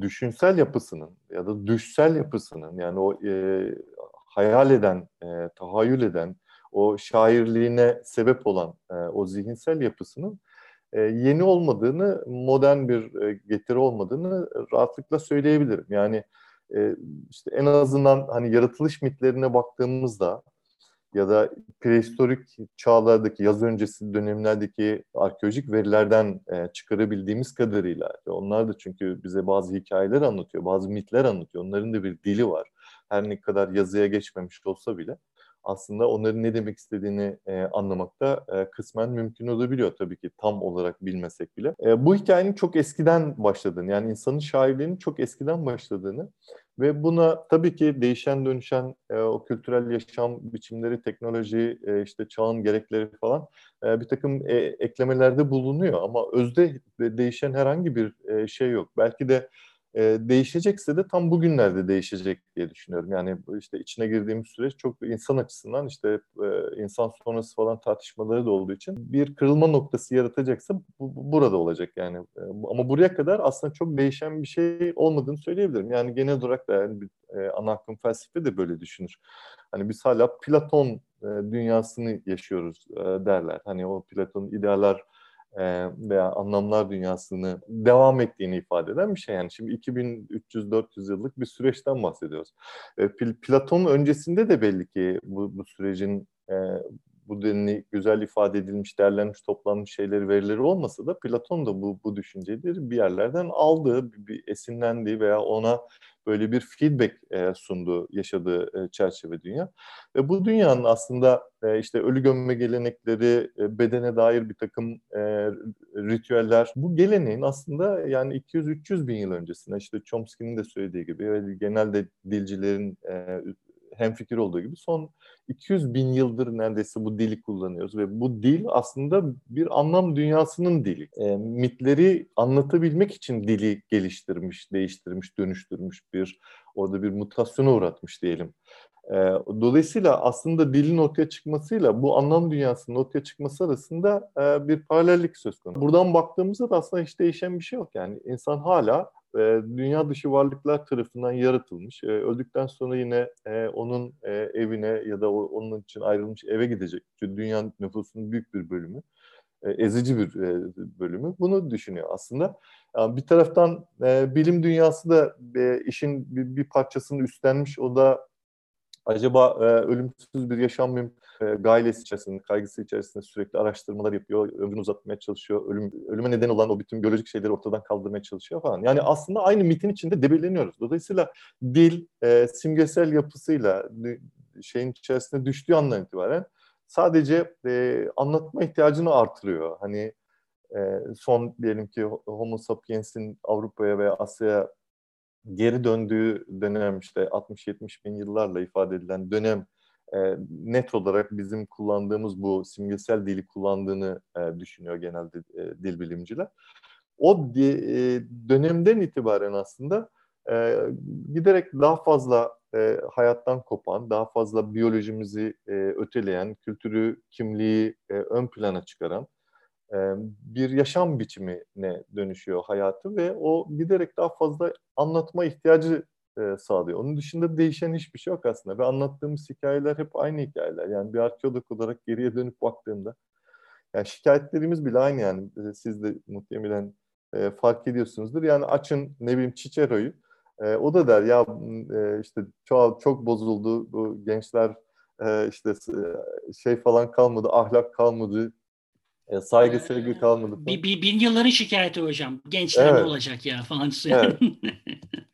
düşünsel yapısının ya da düşsel yapısının yani o e, hayal eden, e, tahayyül eden, o şairliğine sebep olan e, o zihinsel yapısının e, yeni olmadığını, modern bir e, getiri olmadığını rahatlıkla söyleyebilirim. Yani e, işte en azından hani yaratılış mitlerine baktığımızda ya da prehistorik çağlardaki yaz öncesi dönemlerdeki arkeolojik verilerden çıkarabildiğimiz kadarıyla onlar da çünkü bize bazı hikayeler anlatıyor, bazı mitler anlatıyor. Onların da bir dili var. Her ne kadar yazıya geçmemiş olsa bile aslında onların ne demek istediğini e, anlamakta e, kısmen mümkün olabiliyor tabii ki tam olarak bilmesek bile. E, bu hikayenin çok eskiden başladığını yani insanın şairliğinin çok eskiden başladığını ve buna tabii ki değişen dönüşen e, o kültürel yaşam biçimleri, teknoloji, e, işte çağın gerekleri falan e, bir takım e, eklemelerde bulunuyor. Ama özde değişen herhangi bir e, şey yok. Belki de e, değişecekse de tam bugünlerde değişecek diye düşünüyorum. Yani işte içine girdiğimiz süreç çok insan açısından işte e, insan sonrası falan tartışmaları da olduğu için bir kırılma noktası yaratacaksa bu, bu burada olacak yani. E, ama buraya kadar aslında çok değişen bir şey olmadığını söyleyebilirim. Yani genel olarak da yani bir, e, ana akım felsefe de böyle düşünür. Hani biz hala Platon e, dünyasını yaşıyoruz e, derler. Hani o Platon idealler veya anlamlar dünyasını devam ettiğini ifade eden bir şey. Yani şimdi 2300-400 yıllık bir süreçten bahsediyoruz. Platon öncesinde de belli ki bu, bu sürecin bu denli güzel ifade edilmiş, değerlenmiş, toplanmış şeyleri, verileri olmasa da Platon da bu, bu düşünceleri bir yerlerden aldığı, bir, bir esinlendiği veya ona böyle bir feedback e, sunduğu, yaşadığı e, çerçeve dünya. Ve bu dünyanın aslında e, işte ölü gömme gelenekleri, e, bedene dair bir takım e, ritüeller, bu geleneğin aslında yani 200-300 bin yıl öncesinde işte Chomsky'nin de söylediği gibi ve genelde dilcilerin e, hemfikir olduğu gibi son 200 bin yıldır neredeyse bu dili kullanıyoruz ve bu dil aslında bir anlam dünyasının dili. E, mitleri anlatabilmek için dili geliştirmiş, değiştirmiş, dönüştürmüş bir orada bir mutasyona uğratmış diyelim. E, dolayısıyla aslında dilin ortaya çıkmasıyla bu anlam dünyasının ortaya çıkması arasında e, bir paralellik söz konusu. Buradan baktığımızda da aslında hiç değişen bir şey yok. Yani insan hala e, dünya dışı varlıklar tarafından yaratılmış. E, öldükten sonra yine e, onun e, evine ya da o, onun için ayrılmış eve gidecek. Çünkü dünya nüfusunun büyük bir bölümü, e, ezici bir e, bölümü bunu düşünüyor aslında. Yani bir taraftan e, bilim dünyası da e, işin bir, bir parçasını üstlenmiş. O da acaba e, ölümsüz bir yaşam mı e, gailesi içerisinde, kaygısı içerisinde sürekli araştırmalar yapıyor, ömrünü uzatmaya çalışıyor, ölüm, ölüme neden olan o bütün biyolojik şeyleri ortadan kaldırmaya çalışıyor falan. Yani aslında aynı mitin içinde debeleniyoruz. Dolayısıyla dil e, simgesel yapısıyla şeyin içerisinde düştüğü andan itibaren sadece e, anlatma ihtiyacını artırıyor. Hani e, son diyelim ki Homo sapiens'in Avrupa'ya veya Asya'ya geri döndüğü dönem işte 60-70 bin yıllarla ifade edilen dönem e, net olarak bizim kullandığımız bu simgesel dili kullandığını e, düşünüyor genelde e, dil bilimciler. O di, e, dönemden itibaren aslında e, giderek daha fazla e, hayattan kopan, daha fazla biyolojimizi e, öteleyen, kültürü, kimliği e, ön plana çıkaran bir yaşam biçimine dönüşüyor hayatı ve o giderek daha fazla anlatma ihtiyacı sağlıyor. Onun dışında değişen hiçbir şey yok aslında ve anlattığımız hikayeler hep aynı hikayeler. Yani bir arkeolog olarak geriye dönüp baktığımda yani şikayetlerimiz bile aynı yani siz de muhtemelen fark ediyorsunuzdur. Yani açın ne bileyim Cicero'yu o da der ya işte çok, çok bozuldu bu gençler işte şey falan kalmadı ahlak kalmadı e, saygı ee, sevgi kalmadı. Bir, bir, bin yılların şikayeti hocam. Gençler evet. ne olacak ya falan. Evet. <laughs>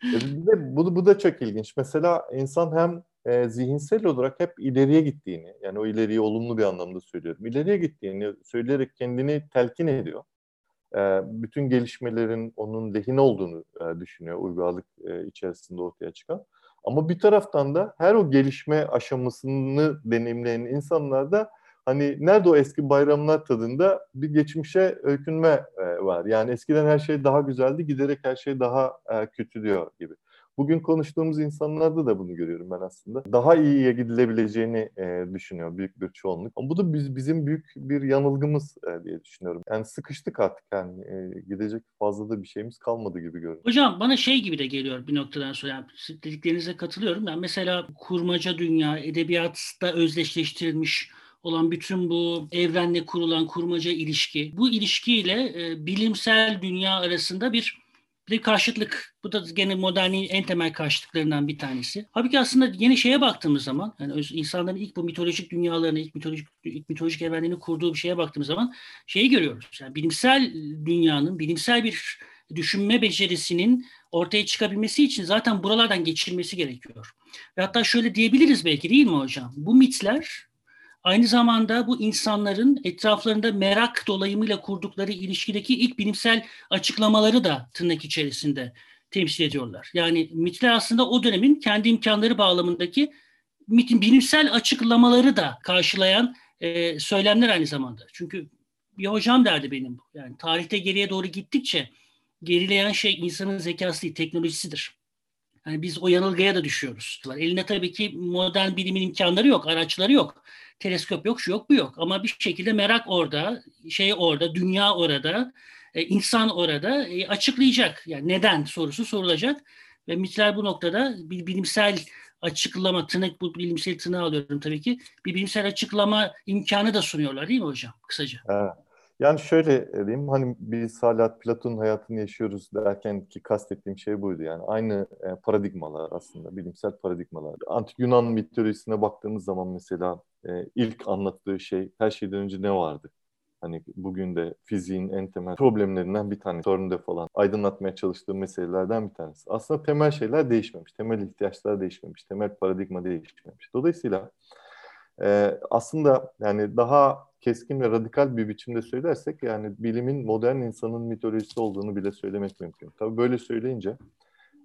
E, de, bu, bu da çok ilginç. Mesela insan hem e, zihinsel olarak hep ileriye gittiğini, yani o ileriyi olumlu bir anlamda söylüyorum, ileriye gittiğini söyleyerek kendini telkin ediyor. E, bütün gelişmelerin onun lehine olduğunu e, düşünüyor uygarlık e, içerisinde ortaya çıkan. Ama bir taraftan da her o gelişme aşamasını deneyimleyen insanlar da hani nerede o eski bayramlar tadında bir geçmişe öykünme e, var. Yani eskiden her şey daha güzeldi, giderek her şey daha e, kötülüyor gibi. Bugün konuştuğumuz insanlarda da bunu görüyorum ben aslında. Daha iyiye gidilebileceğini e, düşünüyor büyük bir çoğunluk. Ama bu da biz, bizim büyük bir yanılgımız e, diye düşünüyorum. Yani sıkıştık artık yani e, gidecek fazla da bir şeyimiz kalmadı gibi görünüyor. Hocam bana şey gibi de geliyor bir noktadan sonra. Yani dediklerinize katılıyorum. Yani mesela kurmaca dünya, edebiyatta özdeşleştirilmiş olan bütün bu evrenle kurulan kurmaca ilişki, bu ilişkiyle e, bilimsel dünya arasında bir bir karşıtlık. Bu da gene modernin en temel karşıtlıklarından bir tanesi. Halbuki aslında yeni şeye baktığımız zaman, yani insanların ilk bu mitolojik dünyalarını, ilk mitolojik, ilk mitolojik evrenlerini kurduğu bir şeye baktığımız zaman şeyi görüyoruz. Yani bilimsel dünyanın, bilimsel bir düşünme becerisinin ortaya çıkabilmesi için zaten buralardan geçilmesi gerekiyor. Ve hatta şöyle diyebiliriz belki değil mi hocam? Bu mitler Aynı zamanda bu insanların etraflarında merak dolayımıyla kurdukları ilişkideki ilk bilimsel açıklamaları da tırnak içerisinde temsil ediyorlar. Yani mitler aslında o dönemin kendi imkanları bağlamındaki mitin bilimsel açıklamaları da karşılayan e, söylemler aynı zamanda. Çünkü bir hocam derdi benim. Yani tarihte geriye doğru gittikçe gerileyen şey insanın zekası değil, teknolojisidir. Yani biz o yanılgıya da düşüyoruz. Eline tabii ki modern bilimin imkanları yok, araçları yok teleskop yok, şu yok, bu yok. Ama bir şekilde merak orada, şey orada, dünya orada, e, insan orada e, açıklayacak. Yani neden sorusu sorulacak. Ve mitler bu noktada bir bilimsel açıklama, tırnak bu bilimsel tırnağı alıyorum tabii ki. Bir bilimsel açıklama imkanı da sunuyorlar değil mi hocam kısaca? Evet. Yani şöyle diyeyim hani biz hala Platon'un hayatını yaşıyoruz derken ki kastettiğim şey buydu yani aynı e, paradigmalar aslında bilimsel paradigmalar. Antik Yunan mitolojisine baktığımız zaman mesela e, ilk anlattığı şey her şeyden önce ne vardı? Hani bugün de fiziğin en temel problemlerinden bir tanesi. Sorunda falan aydınlatmaya çalıştığı meselelerden bir tanesi. Aslında temel şeyler değişmemiş. Temel ihtiyaçlar değişmemiş. Temel paradigma değişmemiş. Dolayısıyla e, aslında yani daha keskin ve radikal bir biçimde söylersek yani bilimin modern insanın mitolojisi olduğunu bile söylemek mümkün. Tabii böyle söyleyince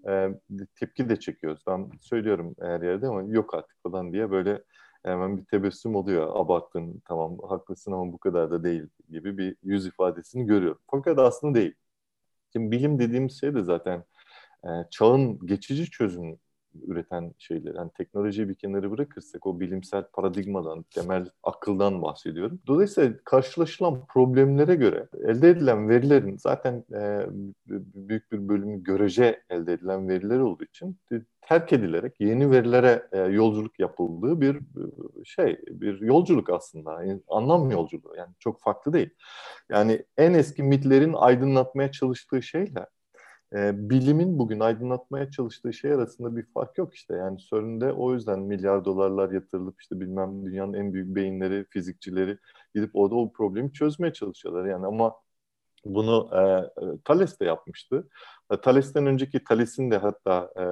e, tepki de çekiyoruz. Ben söylüyorum her yerde ama yok artık falan diye böyle hemen bir tebessüm oluyor. Abarttın tamam haklısın ama bu kadar da değil gibi bir yüz ifadesini görüyorum. Fakat aslında değil. Şimdi bilim dediğimiz şey de zaten e, çağın geçici çözüm üreten şeyler. Yani teknolojiyi bir kenara bırakırsak o bilimsel paradigmadan, temel akıldan bahsediyorum. Dolayısıyla karşılaşılan problemlere göre elde edilen verilerin zaten e, büyük bir bölümü görece elde edilen veriler olduğu için terk edilerek yeni verilere e, yolculuk yapıldığı bir şey, bir yolculuk aslında. Yani anlam yolculuğu. Yani çok farklı değil. Yani en eski mitlerin aydınlatmaya çalıştığı şeyle e, bilimin bugün aydınlatmaya çalıştığı şey arasında bir fark yok işte. Yani CERN'de o yüzden milyar dolarlar yatırılıp işte bilmem dünyanın en büyük beyinleri, fizikçileri gidip orada o problemi çözmeye çalışıyorlar. Yani ama bunu e, Thales de yapmıştı. E, Thales'ten önceki Thales'in de hatta e,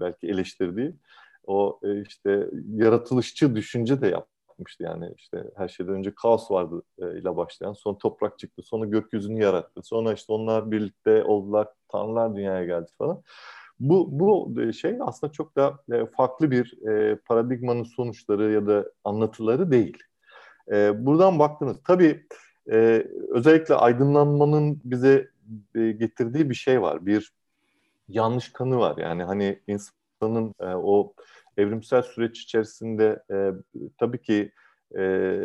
belki eleştirdiği o e, işte yaratılışçı düşünce de yaptı yapmıştı. Yani işte her şeyden önce kaos vardı e, ile başlayan. Sonra toprak çıktı. Sonra gökyüzünü yarattı. Sonra işte onlar birlikte oldular. Tanrılar dünyaya geldi falan. Bu, bu şey aslında çok da e, farklı bir e, paradigmanın sonuçları ya da anlatıları değil. E, buradan baktınız. Tabii e, özellikle aydınlanmanın bize e, getirdiği bir şey var. Bir yanlış kanı var. Yani hani insanın e, o evrimsel süreç içerisinde e, tabii ki e,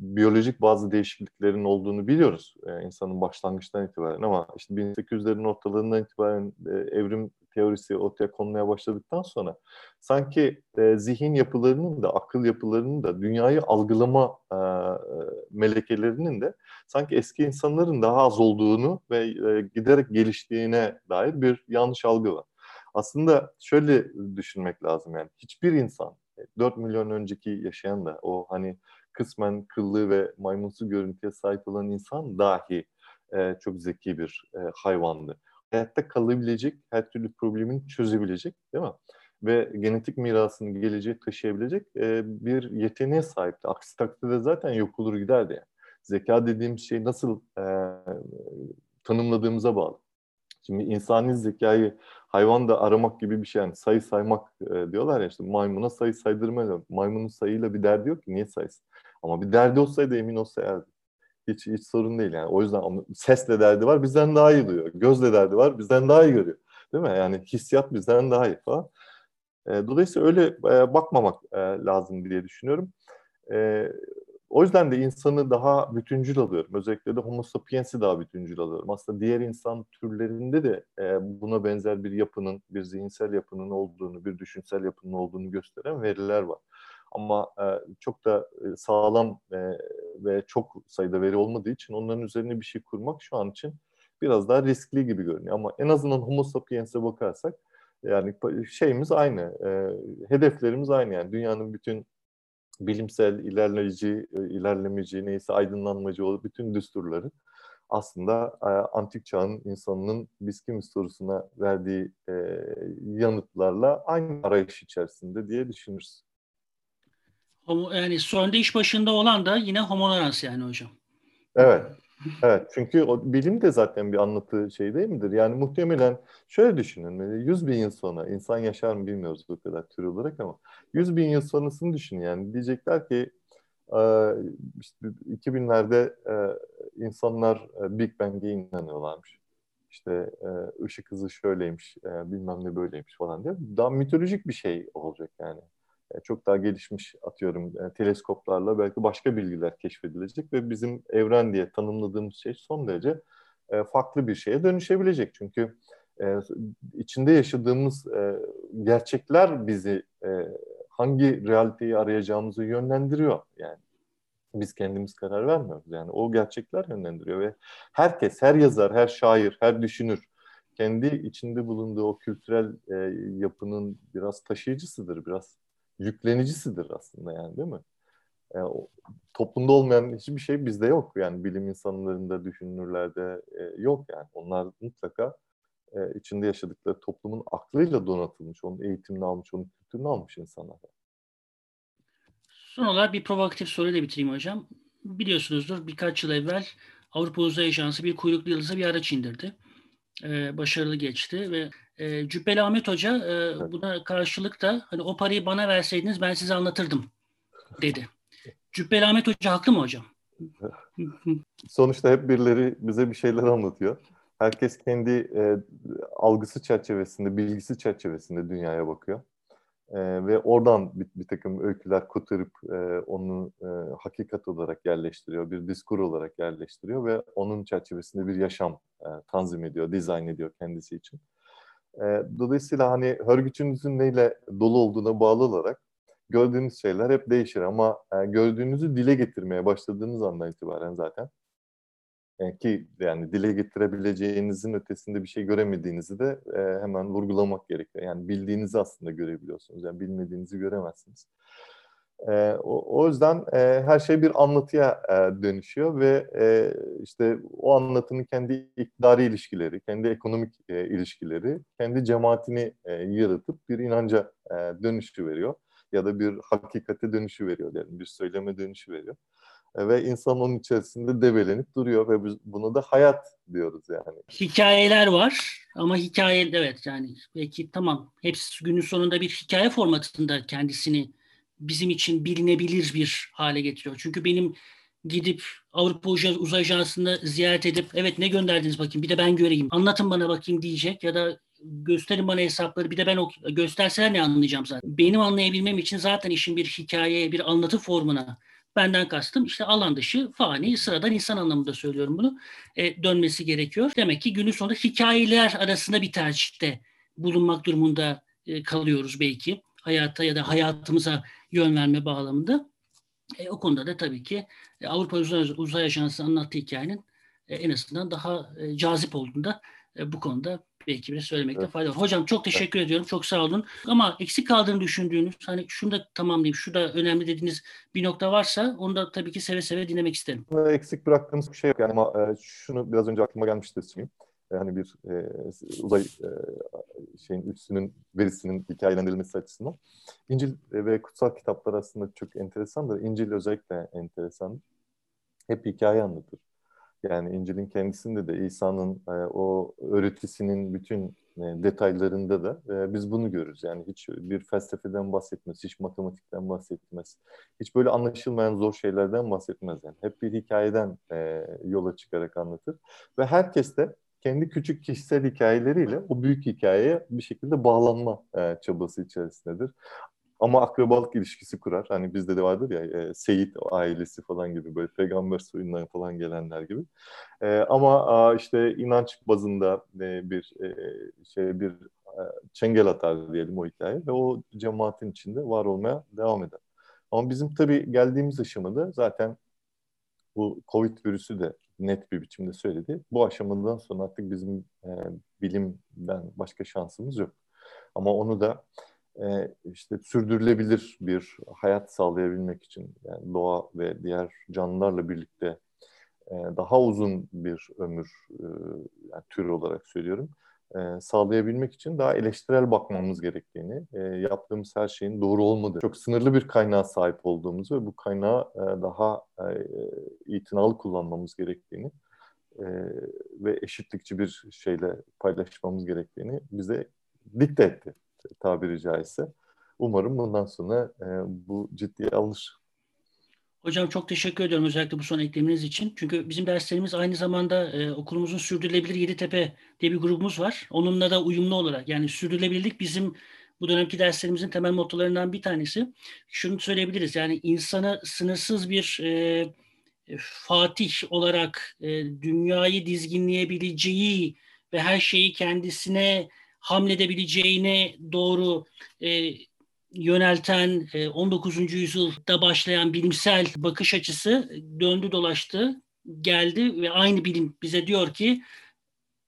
biyolojik bazı değişikliklerin olduğunu biliyoruz e, insanın başlangıçtan itibaren ama işte 1800'lerin ortalarından itibaren e, evrim teorisi ortaya konmaya başladıktan sonra sanki e, zihin yapılarının da akıl yapılarının da dünyayı algılama e, melekelerinin de sanki eski insanların daha az olduğunu ve e, giderek geliştiğine dair bir yanlış algı var. Aslında şöyle düşünmek lazım yani hiçbir insan 4 milyon önceki yaşayan da o hani kısmen kıllı ve maymunsu görüntüye sahip olan insan dahi e, çok zeki bir e, hayvandı. Hayatta kalabilecek, her türlü problemin çözebilecek değil mi? Ve genetik mirasını geleceğe taşıyabilecek e, bir yeteneğe sahipti. Aksi takdirde zaten yok olur giderdi yani. Zeka dediğim şey nasıl e, tanımladığımıza bağlı. Şimdi insani zekayı hayvan da aramak gibi bir şey. Yani sayı saymak e, diyorlar ya işte maymuna sayı saydırma maymunun sayıyla bir derdi yok ki niye saysın? Ama bir derdi olsaydı emin olsa sayardı hiç hiç sorun değil yani. O yüzden sesle derdi var bizden daha iyi duyuyor. Gözle derdi var bizden daha iyi görüyor. Değil mi? Yani hissiyat bizden daha iyi falan. E, dolayısıyla öyle e, bakmamak e, lazım diye düşünüyorum. E, o yüzden de insanı daha bütüncül alıyorum. Özellikle de Homo sapiens'i daha bütüncül alıyorum. Aslında diğer insan türlerinde de e, buna benzer bir yapının, bir zihinsel yapının olduğunu, bir düşünsel yapının olduğunu gösteren veriler var. Ama e, çok da e, sağlam e, ve çok sayıda veri olmadığı için onların üzerine bir şey kurmak şu an için biraz daha riskli gibi görünüyor. Ama en azından Homo sapiens'e bakarsak yani şeyimiz aynı, e, hedeflerimiz aynı yani dünyanın bütün bilimsel ilerleyici, e, ilerlemeci, neyse aydınlanmacı olan bütün düsturları aslında e, antik çağın insanının biz kimiz sorusuna verdiği e, yanıtlarla aynı arayış içerisinde diye düşünürüz. Yani sonunda iş başında olan da yine homonorans yani hocam. Evet. Evet çünkü o bilim de zaten bir anlatı şey değil midir? Yani muhtemelen şöyle düşünün 100 bin yıl sonra insan yaşar mı bilmiyoruz bu kadar tür olarak ama 100 bin yıl sonrasını düşünün yani diyecekler ki işte 2000'lerde insanlar Big Bang'e inanıyorlarmış. İşte ışık hızı şöyleymiş bilmem ne böyleymiş falan diye. Daha mitolojik bir şey olacak yani. E, çok daha gelişmiş atıyorum e, teleskoplarla belki başka bilgiler keşfedilecek ve bizim evren diye tanımladığımız şey son derece e, farklı bir şeye dönüşebilecek. Çünkü içinde yaşadığımız gerçekler bizi hangi realiteyi arayacağımızı yönlendiriyor yani. Biz kendimiz karar vermiyoruz. Yani o gerçekler yönlendiriyor ve herkes, her yazar, her şair, her düşünür kendi içinde bulunduğu o kültürel yapının biraz taşıyıcısıdır, biraz yüklenicisidir aslında yani değil mi? Yani o, toplumda olmayan hiçbir şey bizde yok. Yani bilim insanlarında, düşünürlerde e, yok yani. Onlar mutlaka e, içinde yaşadıkları toplumun aklıyla donatılmış, onun eğitimini almış, onun kültürünü almış insanlar. Son olarak bir provokatif soruyla bitireyim hocam. Biliyorsunuzdur birkaç yıl evvel Avrupa Uzay Ajansı bir kuyruklu yıldıza bir araç indirdi. Ee, başarılı geçti ve e, Cübbeli Ahmet Hoca e, buna karşılık da hani o parayı bana verseydiniz ben size anlatırdım dedi. Cübbeli Ahmet Hoca haklı mı hocam? <laughs> Sonuçta hep birileri bize bir şeyler anlatıyor. Herkes kendi e, algısı çerçevesinde, bilgisi çerçevesinde dünyaya bakıyor. E, ve oradan bir, bir takım öyküler kuturup e, onu e, hakikat olarak yerleştiriyor, bir diskur olarak yerleştiriyor ve onun çerçevesinde bir yaşam e, tanzim ediyor, dizayn ediyor kendisi için. E, dolayısıyla hani hörgücünüzün neyle dolu olduğuna bağlı olarak gördüğünüz şeyler hep değişir ama e, gördüğünüzü dile getirmeye başladığınız andan itibaren zaten yani ki yani dile getirebileceğinizin ötesinde bir şey göremediğinizi de e, hemen vurgulamak gerekiyor. Yani bildiğinizi aslında görebiliyorsunuz. Yani bilmediğinizi göremezsiniz. E, o, o yüzden e, her şey bir anlatıya e, dönüşüyor ve e, işte o anlatının kendi iktidari ilişkileri, kendi ekonomik e, ilişkileri, kendi cemaatini e, yaratıp bir inanca e, dönüşü veriyor ya da bir hakikate dönüşü veriyor yani bir söyleme dönüşü veriyor. E, ve insan onun içerisinde debelenip duruyor ve biz buna da hayat diyoruz yani. Hikayeler var ama hikaye evet yani belki tamam hepsi günün sonunda bir hikaye formatında kendisini bizim için bilinebilir bir hale getiriyor. Çünkü benim gidip Avrupa Uzay Ajansı'nı ziyaret edip evet ne gönderdiniz bakayım bir de ben göreyim anlatın bana bakayım diyecek ya da gösterin bana hesapları bir de ben ok gösterseler ne anlayacağım zaten. Benim anlayabilmem için zaten işin bir hikayeye bir anlatı formuna Benden kastım işte alan dışı, fani, sıradan insan anlamında söylüyorum bunu. E, dönmesi gerekiyor. Demek ki günün sonunda hikayeler arasında bir tercihte bulunmak durumunda e, kalıyoruz belki. Hayata ya da hayatımıza yön verme bağlamında. E, o konuda da tabii ki e, Avrupa Uzay, Uzay Ajansı anlattığı hikayenin e, en azından daha e, cazip olduğunda e, bu konuda belki bir söylemekte evet. fayda var. Hocam çok teşekkür evet. ediyorum. Çok sağ olun. Ama eksik kaldığını düşündüğünüz, hani şunu da tamamlayayım, şu da önemli dediğiniz bir nokta varsa onu da tabii ki seve seve dinlemek isterim. Eksik bıraktığımız bir şey yok. Yani ama e, şunu biraz önce aklıma gelmişti söyleyeyim. Yani bir e, uzay e, şeyin üssünün verisinin hikayelendirilmesi açısından. İncil ve kutsal kitaplar aslında çok enteresandır. İncil özellikle enteresan. Hep hikaye anlatır. Yani İncil'in kendisinde de İsa'nın e, o öğretisinin bütün e, detaylarında da e, biz bunu görürüz. Yani hiç bir felsefeden bahsetmez, hiç matematikten bahsetmez, hiç böyle anlaşılmayan zor şeylerden bahsetmez. Yani hep bir hikayeden e, yola çıkarak anlatır ve herkes de kendi küçük kişisel hikayeleriyle o büyük hikayeye bir şekilde bağlanma e, çabası içerisindedir. Ama akrabalık ilişkisi kurar. Hani bizde de vardır ya e, Seyit ailesi falan gibi böyle peygamber soyundan falan gelenler gibi. E, ama a, işte inanç bazında e, bir e, şey bir e, çengel atar diyelim o hikaye ve o cemaatin içinde var olmaya devam eder. Ama bizim tabii geldiğimiz aşamada zaten bu Covid virüsü de net bir biçimde söyledi. Bu aşamadan sonra artık bizim e, bilimden başka şansımız yok. Ama onu da e, işte sürdürülebilir bir hayat sağlayabilmek için yani doğa ve diğer canlılarla birlikte e, daha uzun bir ömür e, yani tür olarak söylüyorum e, sağlayabilmek için daha eleştirel bakmamız gerektiğini, e, yaptığımız her şeyin doğru olmadığı, çok sınırlı bir kaynağa sahip olduğumuzu ve bu kaynağı daha itinalı kullanmamız gerektiğini ve eşitlikçi bir şeyle paylaşmamız gerektiğini bize dikte etti tabiri caizse. Umarım bundan sonra e, bu ciddiye alınır. Hocam çok teşekkür ediyorum özellikle bu son ekleminiz için. Çünkü bizim derslerimiz aynı zamanda e, okulumuzun Sürdürülebilir Yeditepe diye bir grubumuz var. Onunla da uyumlu olarak yani sürdürülebilirlik bizim bu dönemki derslerimizin temel mottolarından bir tanesi. Şunu söyleyebiliriz yani insana sınırsız bir e, fatih olarak e, dünyayı dizginleyebileceği ve her şeyi kendisine hamledebileceğine doğru e, yönelten 19. E, yüzyılda başlayan bilimsel bakış açısı döndü dolaştı geldi ve aynı bilim bize diyor ki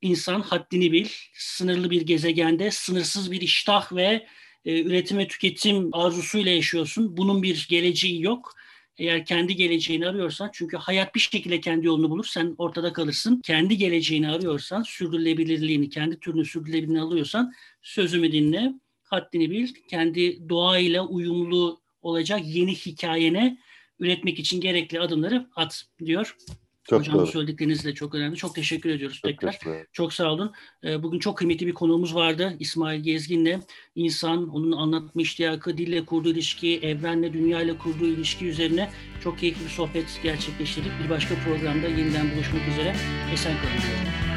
insan haddini bil, sınırlı bir gezegende sınırsız bir iştah ve e, üretim ve tüketim arzusuyla yaşıyorsun. Bunun bir geleceği yok. Eğer kendi geleceğini arıyorsan çünkü hayat bir şekilde kendi yolunu bulur sen ortada kalırsın. Kendi geleceğini arıyorsan sürdürülebilirliğini, kendi türünü sürdürülebilirliğini alıyorsan sözümü dinle, haddini bil, kendi doğayla uyumlu olacak yeni hikayene üretmek için gerekli adımları at diyor. Çok Hocam doğru. söyledikleriniz de çok önemli. Çok teşekkür ediyoruz çok tekrar. Teşekkür çok sağ olun. Ee, bugün çok kıymetli bir konuğumuz vardı. İsmail Gezgin'le insan, onun anlatma iştiyakı, dille kurduğu ilişki, evrenle, dünyayla kurduğu ilişki üzerine çok keyifli bir sohbet gerçekleştirdik. Bir başka programda yeniden buluşmak üzere. Esen kalın.